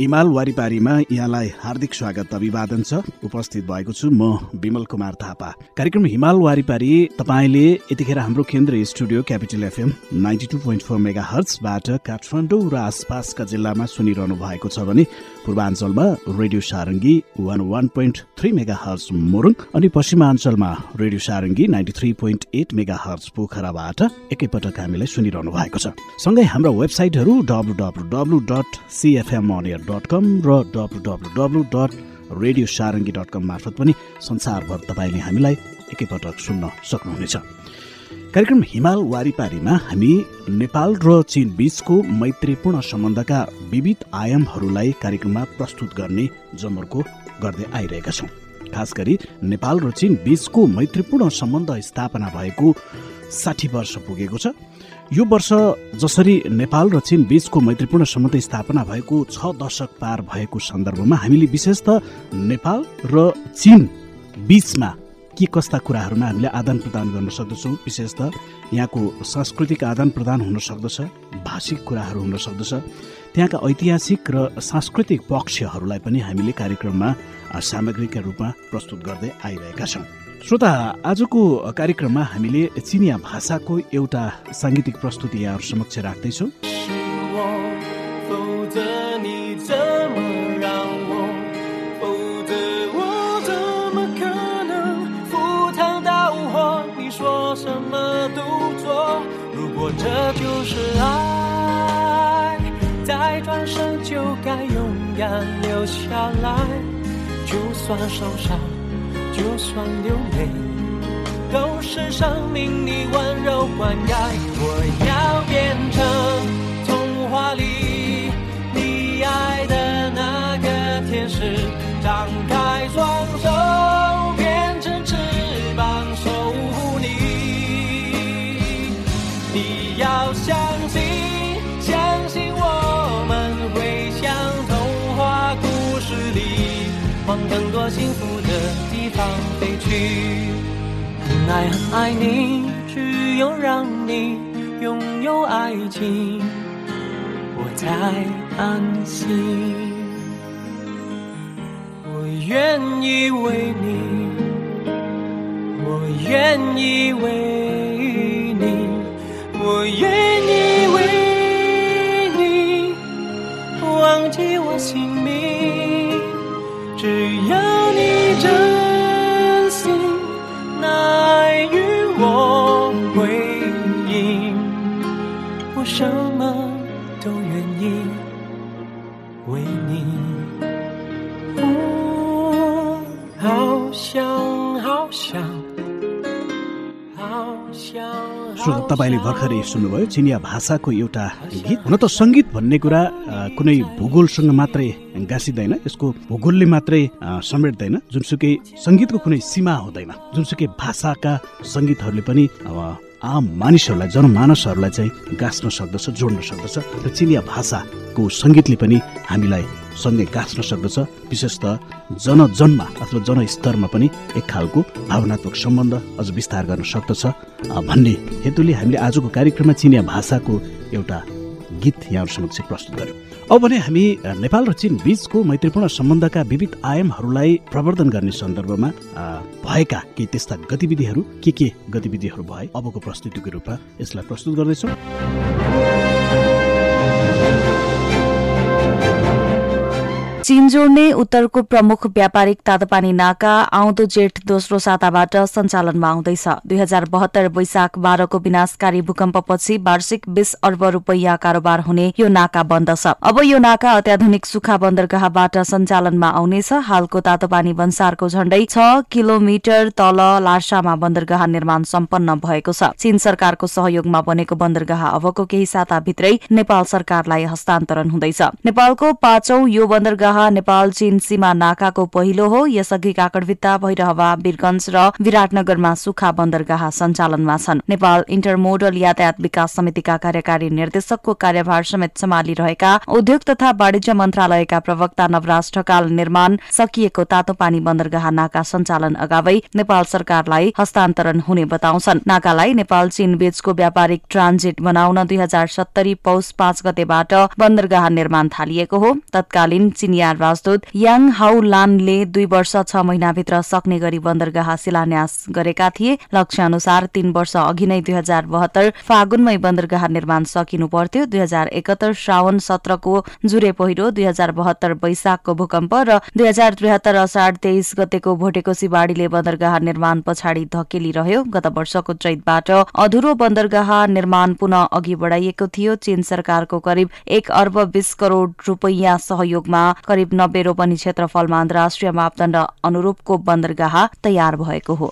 इमाल वारिपारीमा यहाँलाई हार्दिक स्वागत अभिवादन छ। उपस्थित भएको छु म विमल कुमार थापा। कार्यक्रम हिमाल वारिपारी तपाईँले यतिखेर हाम्रो केन्द्रीय studio capital FM ninety two point four mega हर्चबाट Kathmandu र आसपासका जिल्लामा सुनिरहनु भएको छ भने पूर्वाञ्चलमा radio Sarangi one one point three megahertz Morang अनि पश्चिमाञ्चलमा radio Sarangi ninety three point eight megahertz पोखराबाट एकैपटक हामीलाई सुनिरहनु भएको छ। सँगै हाम्रा वेबसाइटहरू W W W dot CFM dot com र W W W dot radio Sarangi dot com मार्फत पनि संसारभर तपाईँले हामीलाई एकैपटक सुन्न सक्नुहुनेछ। कार्यक्रम हिमाल वारिपारीमा हामी नेपाल र चीन बीचको मैत्रीपूर्ण सम्बन्धका विविध आयामहरूलाई कार्यक्रममा प्रस्तुत गर्ने जमर्को गर्दै आइरहेका छौँ। खास गरी नेपाल र चीन बीचको मैत्रीपूर्ण सम्बन्ध स्थापना भएको साठी वर्ष पुगेको छ। यो वर्ष जसरी नेपाल र चीन बीचको मैत्रीपूर्ण सम्बन्ध स्थापना भएको छ दशक पार भएको सन्दर्भमा हामीले विशेष त नेपाल र चीन बीचमा के कस्ता कुराहरूमा हामीले आदान प्रदान गर्न सक्दछौँ? विशेष त यहाँको सांस्कृतिक आदान प्रदान हुन सक्दछ भाषिक कुराहरू हुन सक्दछ। त्यहाँका ऐतिहासिक र सांस्कृतिक पक्षहरूलाई पनि हामीले कार्यक्रममा सामग्रीका रूपमा प्रस्तुत गर्दै आइरहेका छौँ। श्रोता आजको कार्यक्रममा हामीले चिनिया भाषाको एउटा साङ्गीतिक प्रस्तुति यहाँहरू समक्ष राख्दैछौँ这就是爱，再转身就该勇敢留下来，就算受伤。 就算流泪，都是生命里温柔灌溉。很爱很爱你，只有让你拥有爱情，我才安心。我愿意为你，我愿意为你，我愿意为你忘记我姓名，我回应我什么都愿意为你。想。तपाईँले भर्खरै सुन्नुभयो चिनिया भाषाको एउटा गीत हुन त सङ्गीत भन्ने कुरा कुनै भूगोलसँग मात्रै गाँसिँदैन यसको भूगोलले मात्रै समेट्दैन जुनसुकै सङ्गीतको कुनै सीमा हुँदैन जुनसुकै भाषाका सङ्गीतहरूले पनि आम मानिसहरूलाई जनमानसहरूलाई चाहिँ गाँच्न सक्दछ जोड्न सक्दछ र चिनिया भाषाको सङ्गीतले पनि हामीलाई सँगै गाँच्न सक्दछ विशेष त जनजनमा अथवा जनस्तरमा पनि एक खालको भावनात्मक सम्बन्ध अझ विस्तार गर्न सक्दछ। भन्ने हेतुले हामीले आजको कार्यक्रममा चिनिया भाषाको एउटा गीत यहाँहरू समक्ष प्रस्तुत गर्यौँ। अब भने हामी नेपाल र चीन बीचको मैत्रीपूर्ण सम्बन्धका विविध आयामहरूलाई प्रवर्धन गर्ने सन्दर्भमा भएका केही त्यस्ता गतिविधिहरू के के गतिविधिहरू भए अबको प्रस्तुतिको रूपमा यसलाई प्रस्तुत गर्दैछौँ। चीन जोड्ने उत्तरको प्रमुख व्यापारिक तातोपानी नाका आउँदो जेठ दोस्रो साताबाट सञ्चालनमा आउँदैछ। दुई हजार बहत्तर वैशाख बाह्रको विनाशकारी भूकम्पपछि वार्षिक बीस अर्ब रूपियाँ कारोबार हुने यो नाका बन्द छ अब यो नाका अत्याधुनिक सुखा बन्दरगाहबाट सञ्चालनमा आउनेछ। हालको तातोपानी भन्सारको झण्डै छ किलोमिटर तल लार्सामा बन्दरगाह निर्माण सम्पन्न भएको छ। चीन सरकारको सहयोगमा बनेको बन्दरगाह अबको केही साताभित्रै नेपाल सरकारलाई हस्तान्तरण हुँदैछ। नेपालको पाँचौं यो बन्दरगाह बन्दरगाह नेपाल चीन सीमा नाकाको पहिलो हो। यसअघि काकडभित्ता भैरहवा वीरगंज र विराटनगरमा सुखा बन्दरगाह सञ्चालनमा छन्। नेपाल इन्टरमोडल यातायात विकास समितिका कार्यकारी निर्देशकको कार्यभार समेत सम्हालिरहेका उद्योग तथा वाणिज्य मन्त्रालयका प्रवक्ता नवराज ढकाल निर्माण सकिएको तातोपानी बन्दरगाह नाका सञ्चालन अगावै नेपाल सरकारलाई हस्तान्तरण हुने बताउँछन्। नाकालाई नेपाल चीन बीचको व्यापारिक ट्रान्जिट बनाउन दुई हजार सत्तरी पौष पाँच गतेबाट बन्दरगाह निर्माण थालिएको हो। तत्कालीन चिनिया राजदूत याङ हाउ लानले दुई वर्ष छ महिनाभित्र सक्ने गरी बन्दरगाह शिलान्यास गरेका थिए। लक्ष्य अनुसार तीन वर्ष अघि नै दुई हजार बहत्तर फागुनमै बन्दरगाह निर्माण सकिनु पर्थ्यो। दुई हजार एकहत्तर श्रावण सत्रको जुरे पहिरो दुई हजार बहत्तर वैशाखको भूकम्प र दुई हजार त्रिहत्तर असाढ तेइस गतेको भोटेकोसी बाढ़ीले बन्दरगाह निर्माण पछाडि धकेलिरह्यो गत वर्षको चैतबाट अधुरो बन्दरगाह निर्माण पुनः अघि बढाइएको थियो। चीन सरकारको करिब एक अर्ब बीस करोड़ रूपैयाँ सहयोगमा करिब नब्बे रोपनी क्षेत्रफलमा अन्तर्राष्ट्रिय मापदण्ड अनुरूपको बन्दरगाह तयार भएको हो।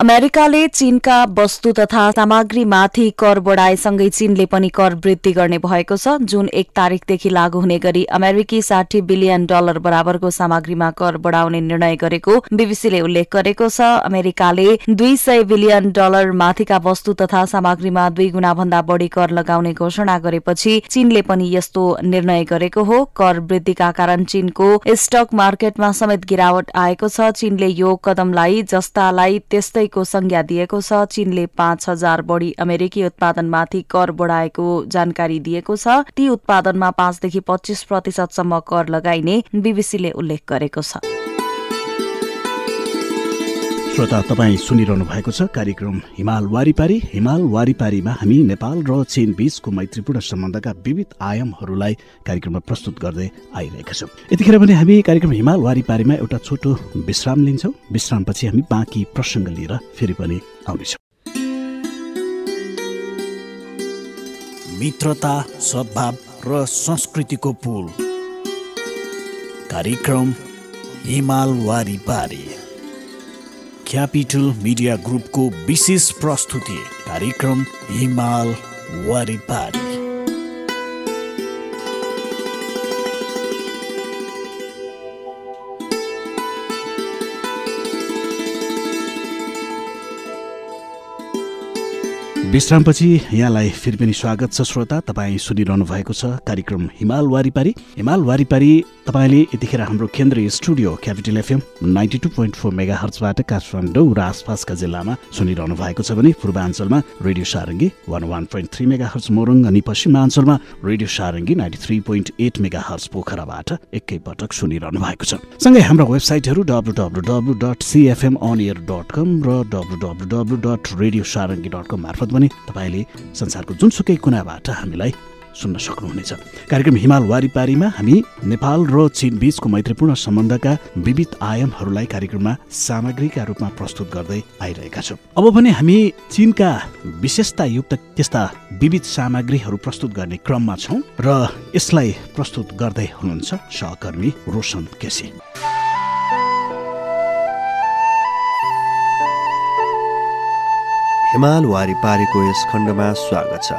अमेरिकाले चीनका वस्तु तथा सामग्रीमाथि कर बढाएसँगै चीनले पनि कर वृद्धि गर्ने भएको छ। जुन एक तारीकदेखि लागू हुने गरी अमेरिकी साठी बिलियन डलर बराबरको सामग्रीमा कर बढाउने निर्णय गरेको बीबीसीले उल्लेख गरेको छ। अमेरिकाले दुई सय बिलियन डलर माथिका वस्तु तथा सामग्रीमा दुई गुणा भन्दा बढ़ी कर लगाउने घोषणा गरेपछि चीनले पनि यस्तो निर्णय गरेको हो। कर वृद्धिका कारण चीनको स्टक मार्केटमा समेत गिरावट आएको छ। चीनले यो कदमलाई जस्तालाई त्यस्तै को संज्ञा दिएको छ। चीनले पाँच हजार बढ़ी अमेरिकी उत्पादनमाथि कर बढ़ाएको जानकारी दिएको छ। ती उत्पादनमा पाँचदेखि पच्चीस प्रतिशतसम्म कर लगाइने बीबीसीले उल्लेख गरेको छ। श्रोता तपाईँ सुनिरहनु भएको छ कार्यक्रम हिमाल वारिपारी। हिमाल वारिपारीमा हामी नेपाल र चीन बीचको मैत्रीपूर्ण सम्बन्धका विविध आयामहरूलाई कार्यक्रममा प्रस्तुत गर्दै आइरहेका छौँ। यतिखेर भने हामी कार्यक्रम हिमाल वारिपारीमा एउटा छोटो विश्राम लिन्छौँ। विश्रामपछि हामी बाँकी प्रसङ्ग लिएर फेरि पनि आउनेछौँ। मित्रता सद्भाव र संस्कृतिको पुल। कार्यक्रम हिमाल वारिपारी। क्यापिटल मिडिया ग्रुपको विशेष प्रस्तुति कार्यक्रम हिमाल वारिपारी। विश्रामपछि यहाँलाई फेरि पनि स्वागत छ श्रोता। तपाईँ सुनिरहनु भएको छ कार्यक्रम हिमाल वारिपारी। हिमाल वारिपारी तपाईँले यतिखेर हाम्रो केन्द्रीय studio capital FM ninety two point four mega हर्चबाट Kathmandu र आसपासका जिल्लामा सुनिरहनु भएको छ भने पूर्वाञ्चलमा radio Sarangi one one point three megahertz Morang अनि पश्चिमाञ्चलमा radio Sarangi ninety three point eight megahertz पोखराबाट एकैपटक सुनिरहनु भएको छ। सँगै हाम्रो वेबसाइटहरू W W W dot CFM on air dot com र W W W dot radio Sarangi dot com मार्फत पनि तपाईँले संसारको जुनसुकै कुनाबाट हामीलाई सुन्न सक्नुहुनेछ। कार्यक्रम हिमाल वारिपारीमा हामी नेपाल र चीन बीचको मैत्रीपूर्ण सम्बन्धका विविध आयामहरूलाई कार्यक्रममा सामग्रीका रूपमा प्रस्तुत गर्दै आइरहेका छौँ। अब भने हामी चीनका विशेषतायुक्त त्यस्ता विविध सामग्रीहरू प्रस्तुत गर्ने क्रममा छौँ र यसलाई प्रस्तुत गर्दै हुनुहुन्छ सहकर्मी रोशन केसी। हिमाल वारिपारीको यस खण्डमा स्वागत छ।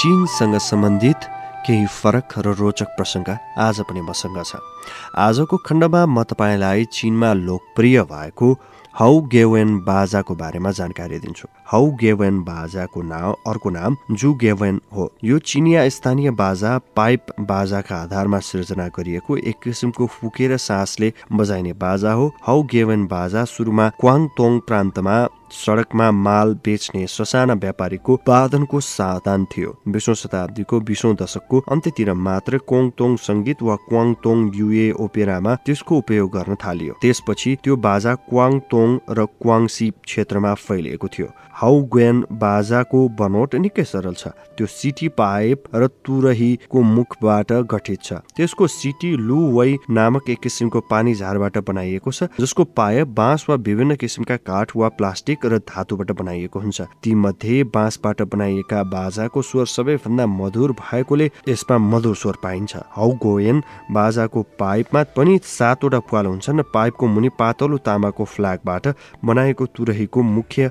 चीनसँग सम्बन्धित केही फरक र रोचक प्रसङ्ग आज पनि मसँग छ। आजको खण्डमा म तपाईँलाई चीनमा लोकप्रिय भएको हौ गेवेन बाजाको बारेमा जानकारी दिन्छु। हौ गेवेन बाजाको नाम अर्को नाम जु गेवेन हो। यो चिनिया स्थानीय बाजा पाइप बाजाका आधारमा सिर्जना गरिएको एक किसिमको फुकेर सासले बजाइने बाजा हो। हौ गेवेन बाजा सुरुमा क्वाङतोङ प्रान्तमा सडकमा माल बेच्ने ससाना व्यापारीको उत्पादनको साधन थियो। बिसौँ शताब्दीको बिसौँ दशकको अन्त्यतिर मात्र कोङतोङ सङ्गीत वा क्वाङतोङ युए ओपेरामा त्यसको उपयोग गर्न थालियो। त्यसपछि त्यो बाजा क्वाङतोङ र क्वाङसी क्षेत्रमा फैलिएको थियो। हाउ ग्वेन बाजाको बनोट निकै सरल छ। त्यो सिटी पाइप र तुरहीको मुखबाट गठित छ। त्यसको सिटी लु वै नामक एक किसिमको पानी झारबाट बनाइएको छ जसको पाइप बाँस वा विभिन्न किसिमका काठ वा प्लास्टिक प्लास्टिक र धातुबाट बनाइएको हुन्छ। ती मध्ये बाँसबाट बनाइएका बाजाको स्वर सबैभन्दा मधुर भएकोले यसमा मधुर स्वर पाइन्छ। हौ गोयन बाजाको पाइपमा पनि सातवटा पुवाल हुन्छन् पाइपको मुनि पातलो तामाको फ्ल्यागबाट बनाएको तुरहीको मुख्य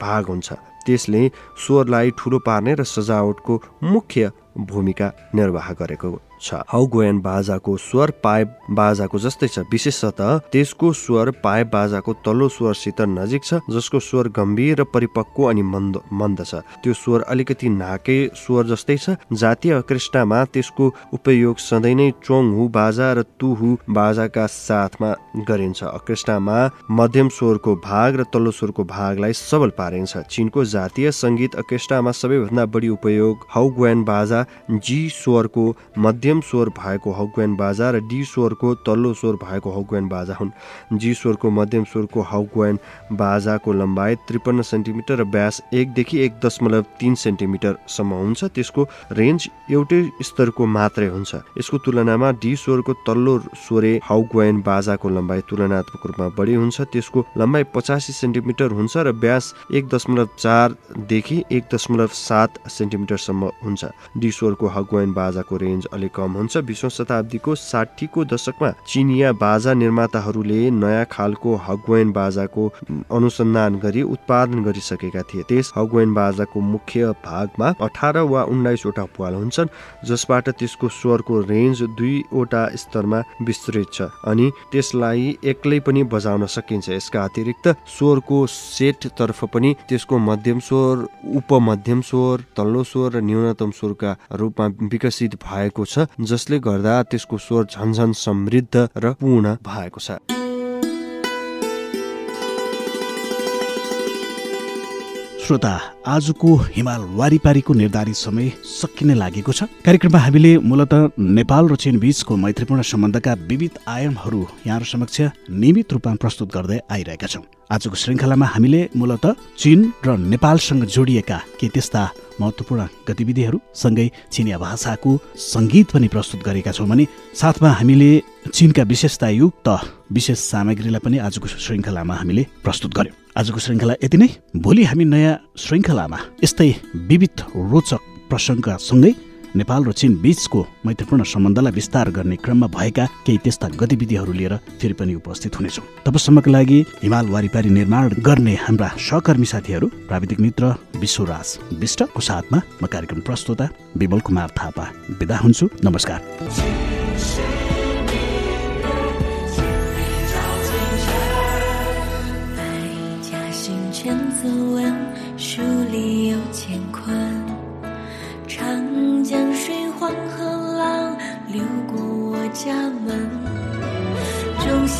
भाग हुन्छ। त्यसले स्वरलाई ठुलो पार्ने र सजावटको मुख्य भूमिका निर्वाह गरेको छ। हौगोयन बाजाको स्वर पाइप बाजाको जस्तै छ। विशेषतः त्यसको स्वर पाइप बाजाको तल्लो स्वरसित नजिक छ जसको स्वर गम्भीर र परिपक्व अनि मन्द मन्द छ। त्यो स्वर अलिकति नाकै स्वर जस्तै छ। जातीय अकृष्टामा त्यसको उपयोग सधैँ नै चोङ हु बाजा र तुहु बाजाका साथमा गरिन्छ। अकृष्टामा मध्यम स्वरको भाग र तल्लो स्वरको भागलाई सबल पारिन्छ। चिनको जातीय सङ्गीत अकृष्टामा सबैभन्दा बढी उपयोग हौग्वेन बाजा जी स्वरको मध्यम स्वर भएको हौग्वेन बाजा र डी स्वरको तल्लो स्वर भएको हौग्वेन बाजा हुन्। जी स्वरको मध्यम स्वरको हौग्वेन बाजाको लम्बाइ त्रिपन्न सेन्टिमिटर र व्यास एकदेखि एक दशमलव तिन सेन्टिमिटरसम्म हुन्छ। त्यसको रेन्ज एउटै स्तरको मात्रै हुन्छ। यसको तुलनामा डी स्वरको तल्लो स्वरे हाउग्वाइन बाजाको लम्बाइ तुलनात्मक रूपमा बढी हुन्छ। त्यसको लम्बाइ पचासी सेन्टिमिटर हुन्छ र व्यास एक दशमलव चारदेखि एक दशमलव सात सेन्टिमिटरसम्म हुन्छ। डी स्वरको हगवाइन बाजाको रेन्ज अलिक कम हुन्छ। बिसौँ शताब्दीको साठीको दशकमा चिनिया बाजा निर्माताहरूले नयाँ खालको हगवाइन बाजाको अनुसन्धान गरी उत्पादन गरिसकेका थिए। त्यस हगवाइन बाजाको मुख्य भागमा अठार वा उन्नाइसवटा पाल हुन्छन् जसबाट त्यसको स्वरको रेन्ज दुईवटा स्तरमा विस्तृत छ अनि त्यसलाई एक्लै पनि बजाउन सकिन्छ। यसका अतिरिक्त स्वरको सेटतर्फ पनि त्यसको मध्यम स्वर उपमध्यम स्वर तल्लो स्वर र न्यूनतम स्वरका रूपमा विकसित भएको छ जसले गर्दा त्यसको स्वर झन्झन समृद्ध र पूर्ण भएको छ। श्रोता आजको हिमाल वारिपारीको निर्धारित समय सकिने लागेको छ। कार्यक्रममा हामीले मूलत नेपाल र चीन बीचको मैत्रीपूर्ण सम्बन्धका विविध आयामहरू यहाँहरू समक्ष नियमित रूपमा प्रस्तुत गर्दै आइरहेका छौँ। आजको श्रृङ्खलामा हामीले मूलत चीन र नेपालसँग जोडिएका के त्यस्ता महत्त्वपूर्ण गतिविधिहरू सँगै चिनिया भाषाको सङ्गीत पनि प्रस्तुत गरेका छौँ भने साथमा हामीले चिनका विशेषतायुक्त विशेष सामग्रीलाई पनि आजको श्रृङ्खलामा हामीले प्रस्तुत गर्यौँ। आजको श्रृङ्खला यति नै। भोलि हामी नयाँ श्रृङ्खलामा यस्तै विविध रोचक प्रसङ्गसँगै नेपाल र चीन बीचको मैत्रीपूर्ण सम्बन्धलाई विस्तार गर्ने क्रममा भएका केही त्यस्ता गतिविधिहरू लिएर फेरि पनि उपस्थित हुनेछौँ। तबसम्मको लागि हिमाल वारिपारी निर्माण गर्ने हाम्रा सहकर्मी साथीहरू प्राविधिक मित्र विश्वराज विष्टको साथमा म कार्यक्रम प्रस्तुता विमल कुमार थापा। विदा हुन्छु। नमस्कार।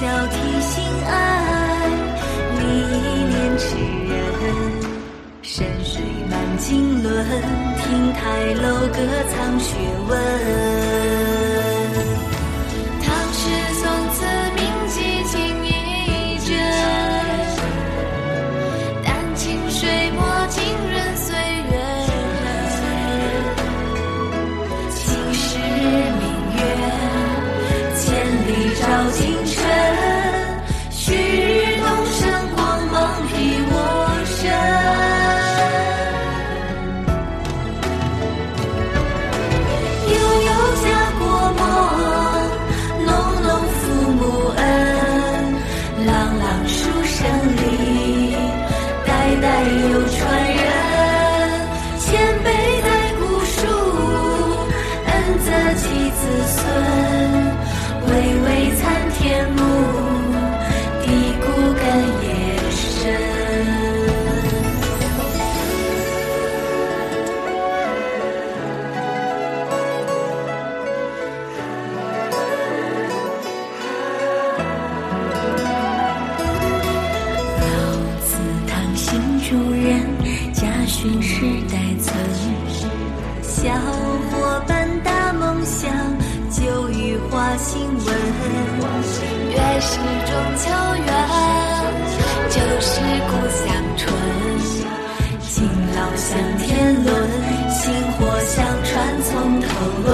要提醒爱，你一念痴人，山水满经纶，亭台楼阁藏学问。en love.